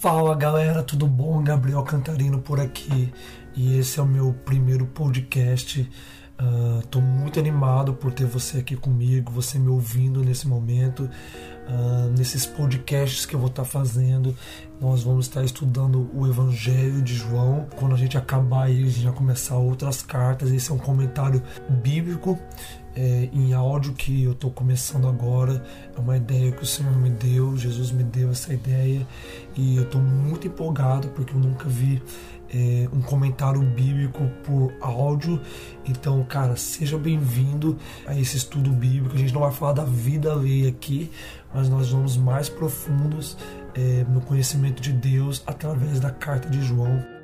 Fala galera, tudo bom? Gabriel Cantarino por aqui e esse é o meu primeiro podcast. Estou uh, muito animado por ter você aqui comigo, você me ouvindo nesse momento. Uh, nesses podcasts que eu vou estar tá fazendo, nós vamos estar estudando o Evangelho de João. Quando a gente acabar ele, a gente vai começar outras cartas. Esse é um comentário bíblico é, em áudio que eu estou começando agora. É uma ideia que o Senhor me deu, Jesus me deu essa ideia e eu estou muito empolgado porque eu nunca vi é, um comentário bíblico por áudio. Então, cara, seja bem-vindo a esse estudo bíblico. A gente não vai falar da vida alheia aqui, mas nós vamos mais profundos é, no conhecimento de Deus através da carta de João.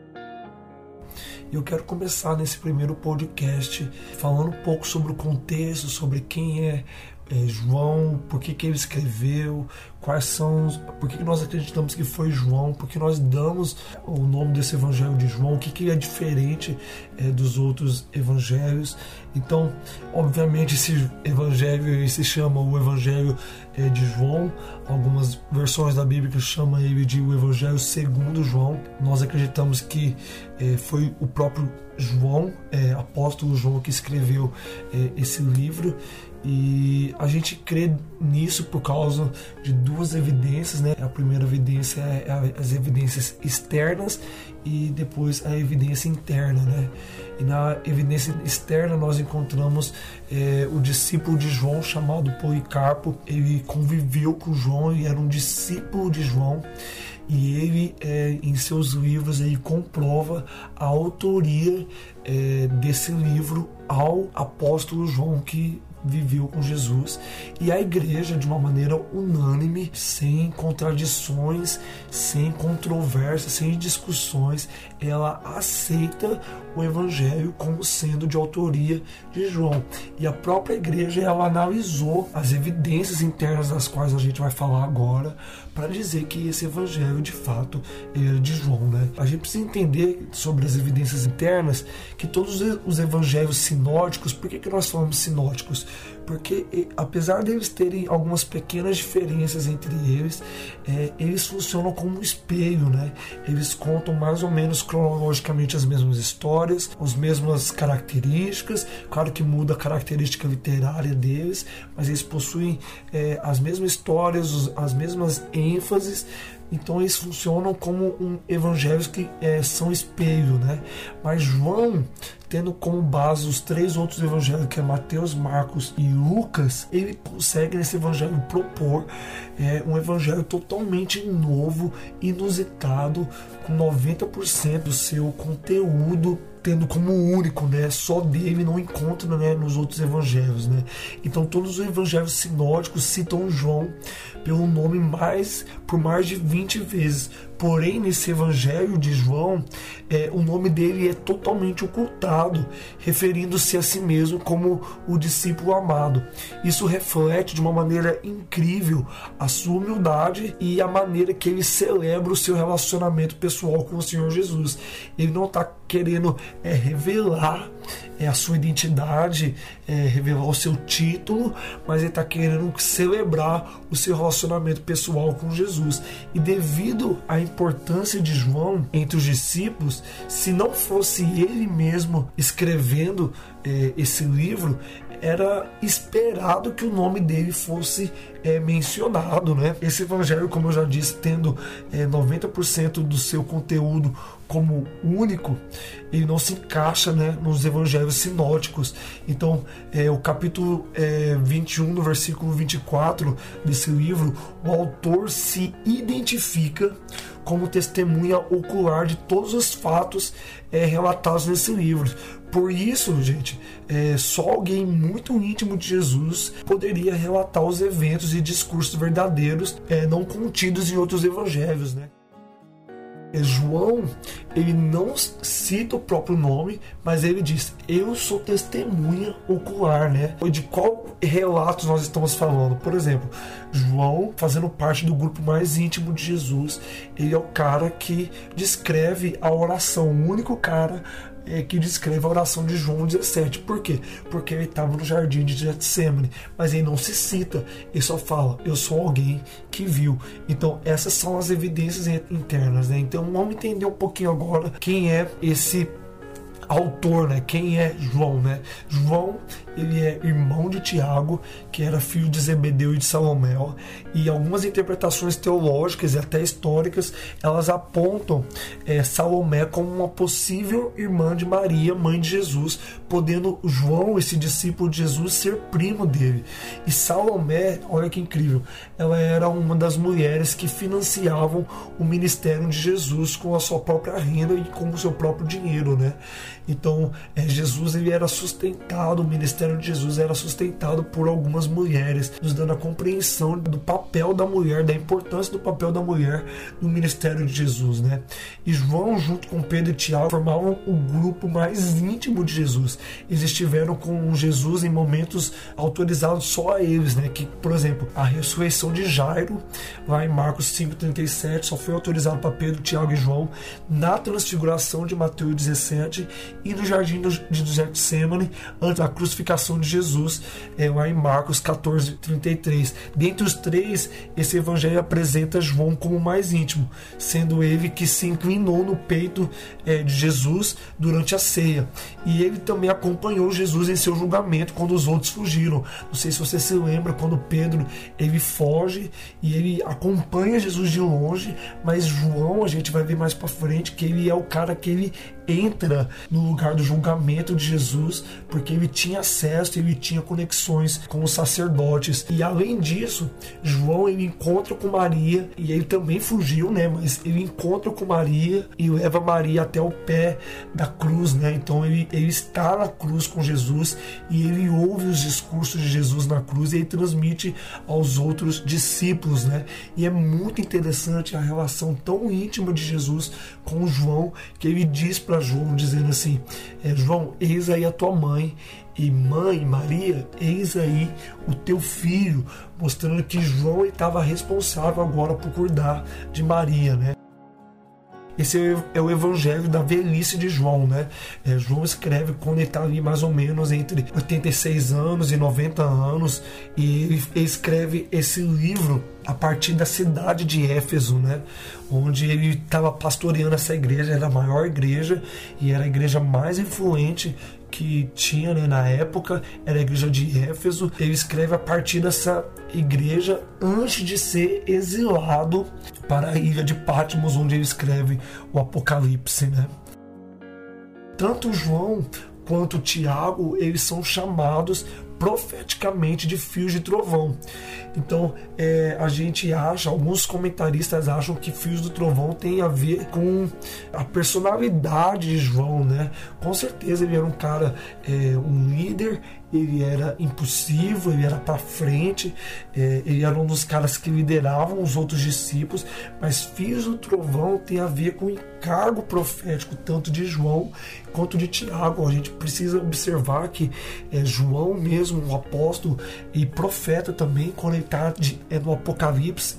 Eu quero começar nesse primeiro podcast falando um pouco sobre o contexto, sobre quem é, é João, por que, que ele escreveu, quais são, por que nós acreditamos que foi João, por que nós damos o nome desse evangelho de João, o que, que é diferente é, dos outros evangelhos. Então, obviamente, esse evangelho se chama o evangelho é, de João, algumas versões da Bíblia chamam ele de o evangelho segundo João. Nós acreditamos que é, foi o próprio João, é, apóstolo João, que escreveu é, esse livro e a gente crê nisso por causa de duas evidências, né? A primeira evidência é as evidências externas e depois a evidência interna, né? E na evidência externa nós encontramos é, o discípulo de João chamado Policarpo. Ele conviveu com João e era um discípulo de João e ele é, em seus livros ele comprova a autoria é, desse livro ao apóstolo João que viveu com Jesus e a igreja, de uma maneira unânime, sem contradições, sem controvérsias, sem discussões, ela aceita o evangelho como sendo de autoria de João. E a própria igreja ela analisou as evidências internas das quais a gente vai falar agora para dizer que esse evangelho de fato é de João, né? A gente precisa entender sobre as evidências internas que todos os evangelhos sinóticos, por que, que nós falamos sinóticos? Porque apesar deles terem algumas pequenas diferenças entre eles, é, eles funcionam como um espelho, né? Eles contam mais ou menos cronologicamente as mesmas histórias, as mesmas características, claro que muda a característica literária deles, mas eles possuem é, as mesmas histórias, as mesmas ênfases, então eles funcionam como um evangelhos que é, são espelho, né? Mas João, tendo como base os três outros evangelhos, que é Mateus, Marcos e Lucas, ele consegue nesse evangelho propor é, um evangelho totalmente novo, inusitado, com 90% do seu conteúdo tendo como único, né? Só dele não encontra né, nos outros evangelhos, né? Então todos os evangelhos sinóticos citam João pelo nome mais por mais de 20 vezes. Porém, nesse evangelho de João, é, o nome dele é totalmente ocultado, referindo-se a si mesmo como o discípulo amado. Isso reflete de uma maneira incrível a sua humildade e a maneira que ele celebra o seu relacionamento pessoal com o Senhor Jesus. Ele não está querendo é, revelar é, a sua identidade, é, revelar o seu título, mas ele está querendo celebrar o seu relacionamento pessoal com Jesus. E devido à importância de João entre os discípulos, se não fosse ele mesmo escrevendo é, esse livro, era esperado que o nome dele fosse é, mencionado, né? Esse evangelho, como eu já disse, tendo é, 90% do seu conteúdo como único, ele não se encaixa né, nos evangelhos sinóticos. Então, é, o capítulo é, 21, no versículo 24 desse livro, o autor se identifica como testemunha ocular de todos os fatos é, relatados nesse livro. Por isso, gente, é, só alguém muito íntimo de Jesus poderia relatar os eventos e discursos verdadeiros é, não contidos em outros evangelhos, né? É, João, ele não cita o próprio nome, mas ele diz: Eu sou testemunha ocular, né? De qual relatos nós estamos falando? Por exemplo, João, fazendo parte do grupo mais íntimo de Jesus, ele é o cara que descreve a oração, o único cara é, que descreve a oração de João 17. Por quê? Porque ele estava no jardim de Getsemane, mas ele não se cita, ele só fala: Eu sou alguém que viu. Então, essas são as evidências internas. Né? Então, vamos entender um pouquinho agora quem é esse autor, né? Quem é João, né? João, ele é irmão de Tiago, que era filho de Zebedeu e de Salomé, e algumas interpretações teológicas e até históricas, elas apontam é, Salomé como uma possível irmã de Maria, mãe de Jesus, podendo João, esse discípulo de Jesus, ser primo dele. E Salomé, olha que incrível, ela era uma das mulheres que financiavam o ministério de Jesus com a sua própria renda e com o seu próprio dinheiro, né? Então, é, Jesus ele era sustentado, o ministério de Jesus era sustentado por algumas mulheres, nos dando a compreensão do papel da mulher, da importância do papel da mulher no ministério de Jesus, né? E João, junto com Pedro e Tiago, formavam o grupo mais íntimo de Jesus. Eles estiveram com Jesus em momentos autorizados só a eles, né? Que, por exemplo, a ressurreição de Jairo, lá em Marcos 5,37, só foi autorizado para Pedro, Tiago e João. Na transfiguração de Mateus 17 e no jardim de Getsemane, antes da crucificação de Jesus, é, lá em Marcos 14, 33. Dentre os três, esse evangelho apresenta João como mais íntimo, sendo ele que se inclinou no peito é, de Jesus durante a ceia. E ele também acompanhou Jesus em seu julgamento quando os outros fugiram. Não sei se você se lembra quando Pedro ele foge e ele acompanha Jesus de longe, mas João, a gente vai ver mais para frente que ele é o cara que ele entra no lugar do julgamento de Jesus, porque ele tinha acesso, ele tinha conexões com os sacerdotes. E além disso, João ele encontra com Maria e ele também fugiu, né? Mas ele encontra com Maria e leva Maria até o pé da cruz, né? Então ele, ele está na cruz com Jesus e ele ouve os discursos de Jesus na cruz e ele transmite aos outros discípulos, né? E é muito interessante a relação tão íntima de Jesus com João que ele diz para João dizendo assim: é, João, eis aí a tua mãe, e mãe Maria, eis aí o teu filho, mostrando que João estava responsável agora por cuidar de Maria, né? Esse é o evangelho da velhice de João, né? É, João escreve quando ele está ali mais ou menos entre 86 anos e 90 anos, e ele escreve esse livro a partir da cidade de Éfeso, né? Onde ele estava pastoreando essa igreja, era a maior igreja e era a igreja mais influente que tinha né, na época, era a igreja de Éfeso. Ele escreve a partir dessa igreja antes de ser exilado para a ilha de Patmos, onde ele escreve o Apocalipse. Né? Tanto João quanto Tiago, eles são chamados profeticamente de fios de trovão. Então é, a gente acha, alguns comentaristas acham que fios do trovão tem a ver com a personalidade de João, né? Com certeza ele era um cara, é, um líder, ele era impulsivo, ele era para frente, é, ele era um dos caras que lideravam os outros discípulos, mas fios do trovão tem a ver com o encargo profético tanto de João quanto de Tiago. A gente precisa observar que é, João mesmo, um apóstolo e profeta também, quando ele está é, no Apocalipse,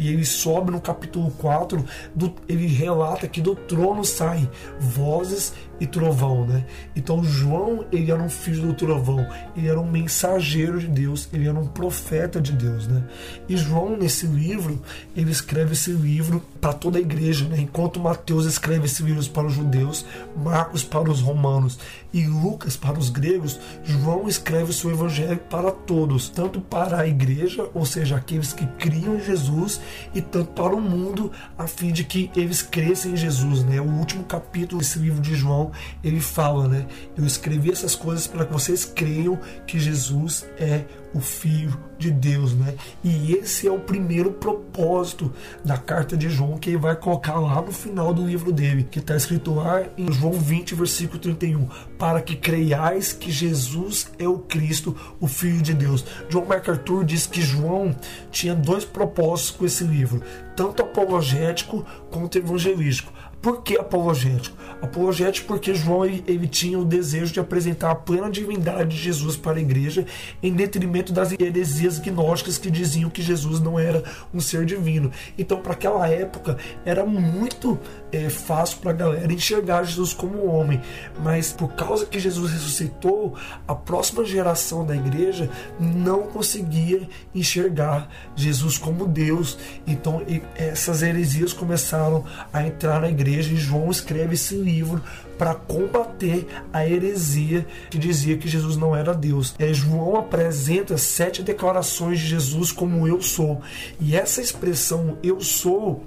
e ele sobe no capítulo 4, do, ele relata que do trono saem vozes e trovão, né? Então João, ele era um filho do trovão, ele era um mensageiro de Deus, ele era um profeta de Deus, né? E João nesse livro, ele escreve esse livro para toda a igreja, né? Enquanto Mateus escreve esse livro para os judeus, Marcos para os romanos e Lucas para os gregos, João escreve o seu evangelho para todos, tanto para a igreja, ou seja, aqueles que criam em Jesus, e tanto para o mundo, a fim de que eles cresçam em Jesus, né? O último capítulo desse livro de João, ele fala, né? Eu escrevi essas coisas para que vocês creiam que Jesus é o Filho de Deus, né? E esse é o primeiro propósito da carta de João que ele vai colocar lá no final do livro dele, que está escrito lá em João 20, versículo 31, para que creiais que Jesus é o Cristo, o Filho de Deus. John MacArthur diz que João tinha dois propósitos com esse livro, tanto apologético quanto evangelístico Por que apologético? Apologético porque João ele, ele, tinha o desejo de apresentar a plena divindade de Jesus para a igreja, em detrimento das heresias gnósticas que diziam que Jesus não era um ser divino. Então, para aquela época, era muito é, fácil para a galera enxergar Jesus como homem, mas por causa que Jesus ressuscitou, a próxima geração da igreja não conseguia enxergar Jesus como Deus. Então, essas heresias começaram a entrar na igreja e João escreve esse livro para combater a heresia que dizia que Jesus não era Deus. É, João apresenta sete declarações de Jesus como eu sou. E essa expressão eu sou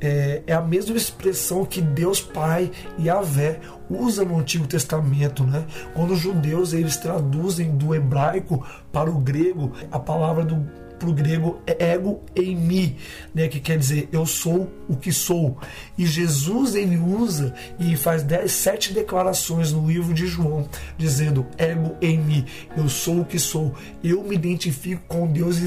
é, é a mesma expressão que Deus Pai e Avé usa no Antigo Testamento, né? Quando os judeus eles traduzem do hebraico para o grego a palavra do para o grego é ego em mim, né, que quer dizer eu sou o que sou. E Jesus ele usa e faz dez, sete declarações no livro de João, dizendo ego em mim, eu sou o que sou. Eu me identifico com Deus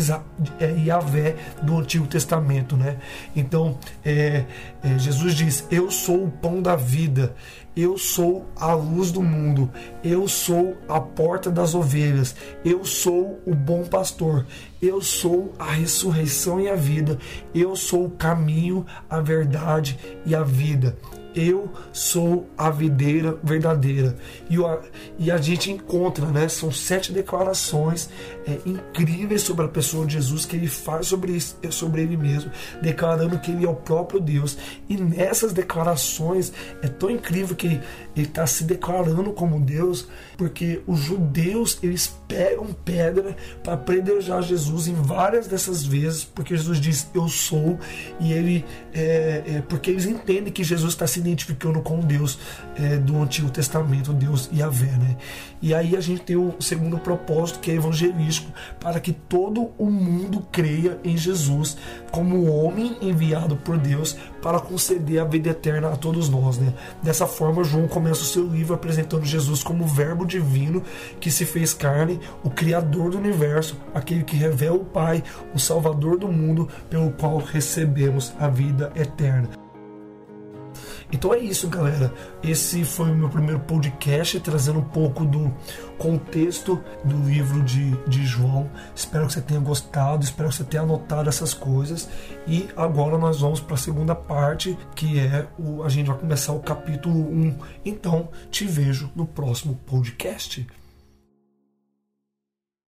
é, Yahvé do Antigo Testamento, né? Então é, é, Jesus diz: Eu sou o pão da vida. Eu sou a luz do mundo, eu sou a porta das ovelhas, eu sou o bom pastor, eu sou a ressurreição e a vida, eu sou o caminho, a verdade e a vida. Eu sou a videira verdadeira. E, o, e a gente encontra, né? São sete declarações é, incríveis sobre a pessoa de Jesus que ele faz sobre, sobre ele mesmo, declarando que ele é o próprio Deus. E nessas declarações é tão incrível que ele está se declarando como Deus, porque os judeus eles pegam pedra para predejar Jesus em várias dessas vezes, porque Jesus diz eu sou, e ele é, é porque eles entendem que Jesus está se identificando com Deus é, do Antigo Testamento, Deus Yahvé, né? E aí a gente tem o segundo propósito que é evangelístico, para que todo o mundo creia em Jesus como homem enviado por Deus para conceder a vida eterna a todos nós, né? Dessa forma, João começa o seu livro apresentando Jesus como o Verbo divino que se fez carne, o Criador do universo, aquele que revela o Pai, o Salvador do mundo, pelo qual recebemos a vida eterna. Então é isso, galera. Esse foi o meu primeiro podcast, trazendo um pouco do contexto do livro de, de João. Espero que você tenha gostado, espero que você tenha anotado essas coisas. E agora nós vamos para a segunda parte, que é o. A gente vai começar o capítulo 1. Então, te vejo no próximo podcast.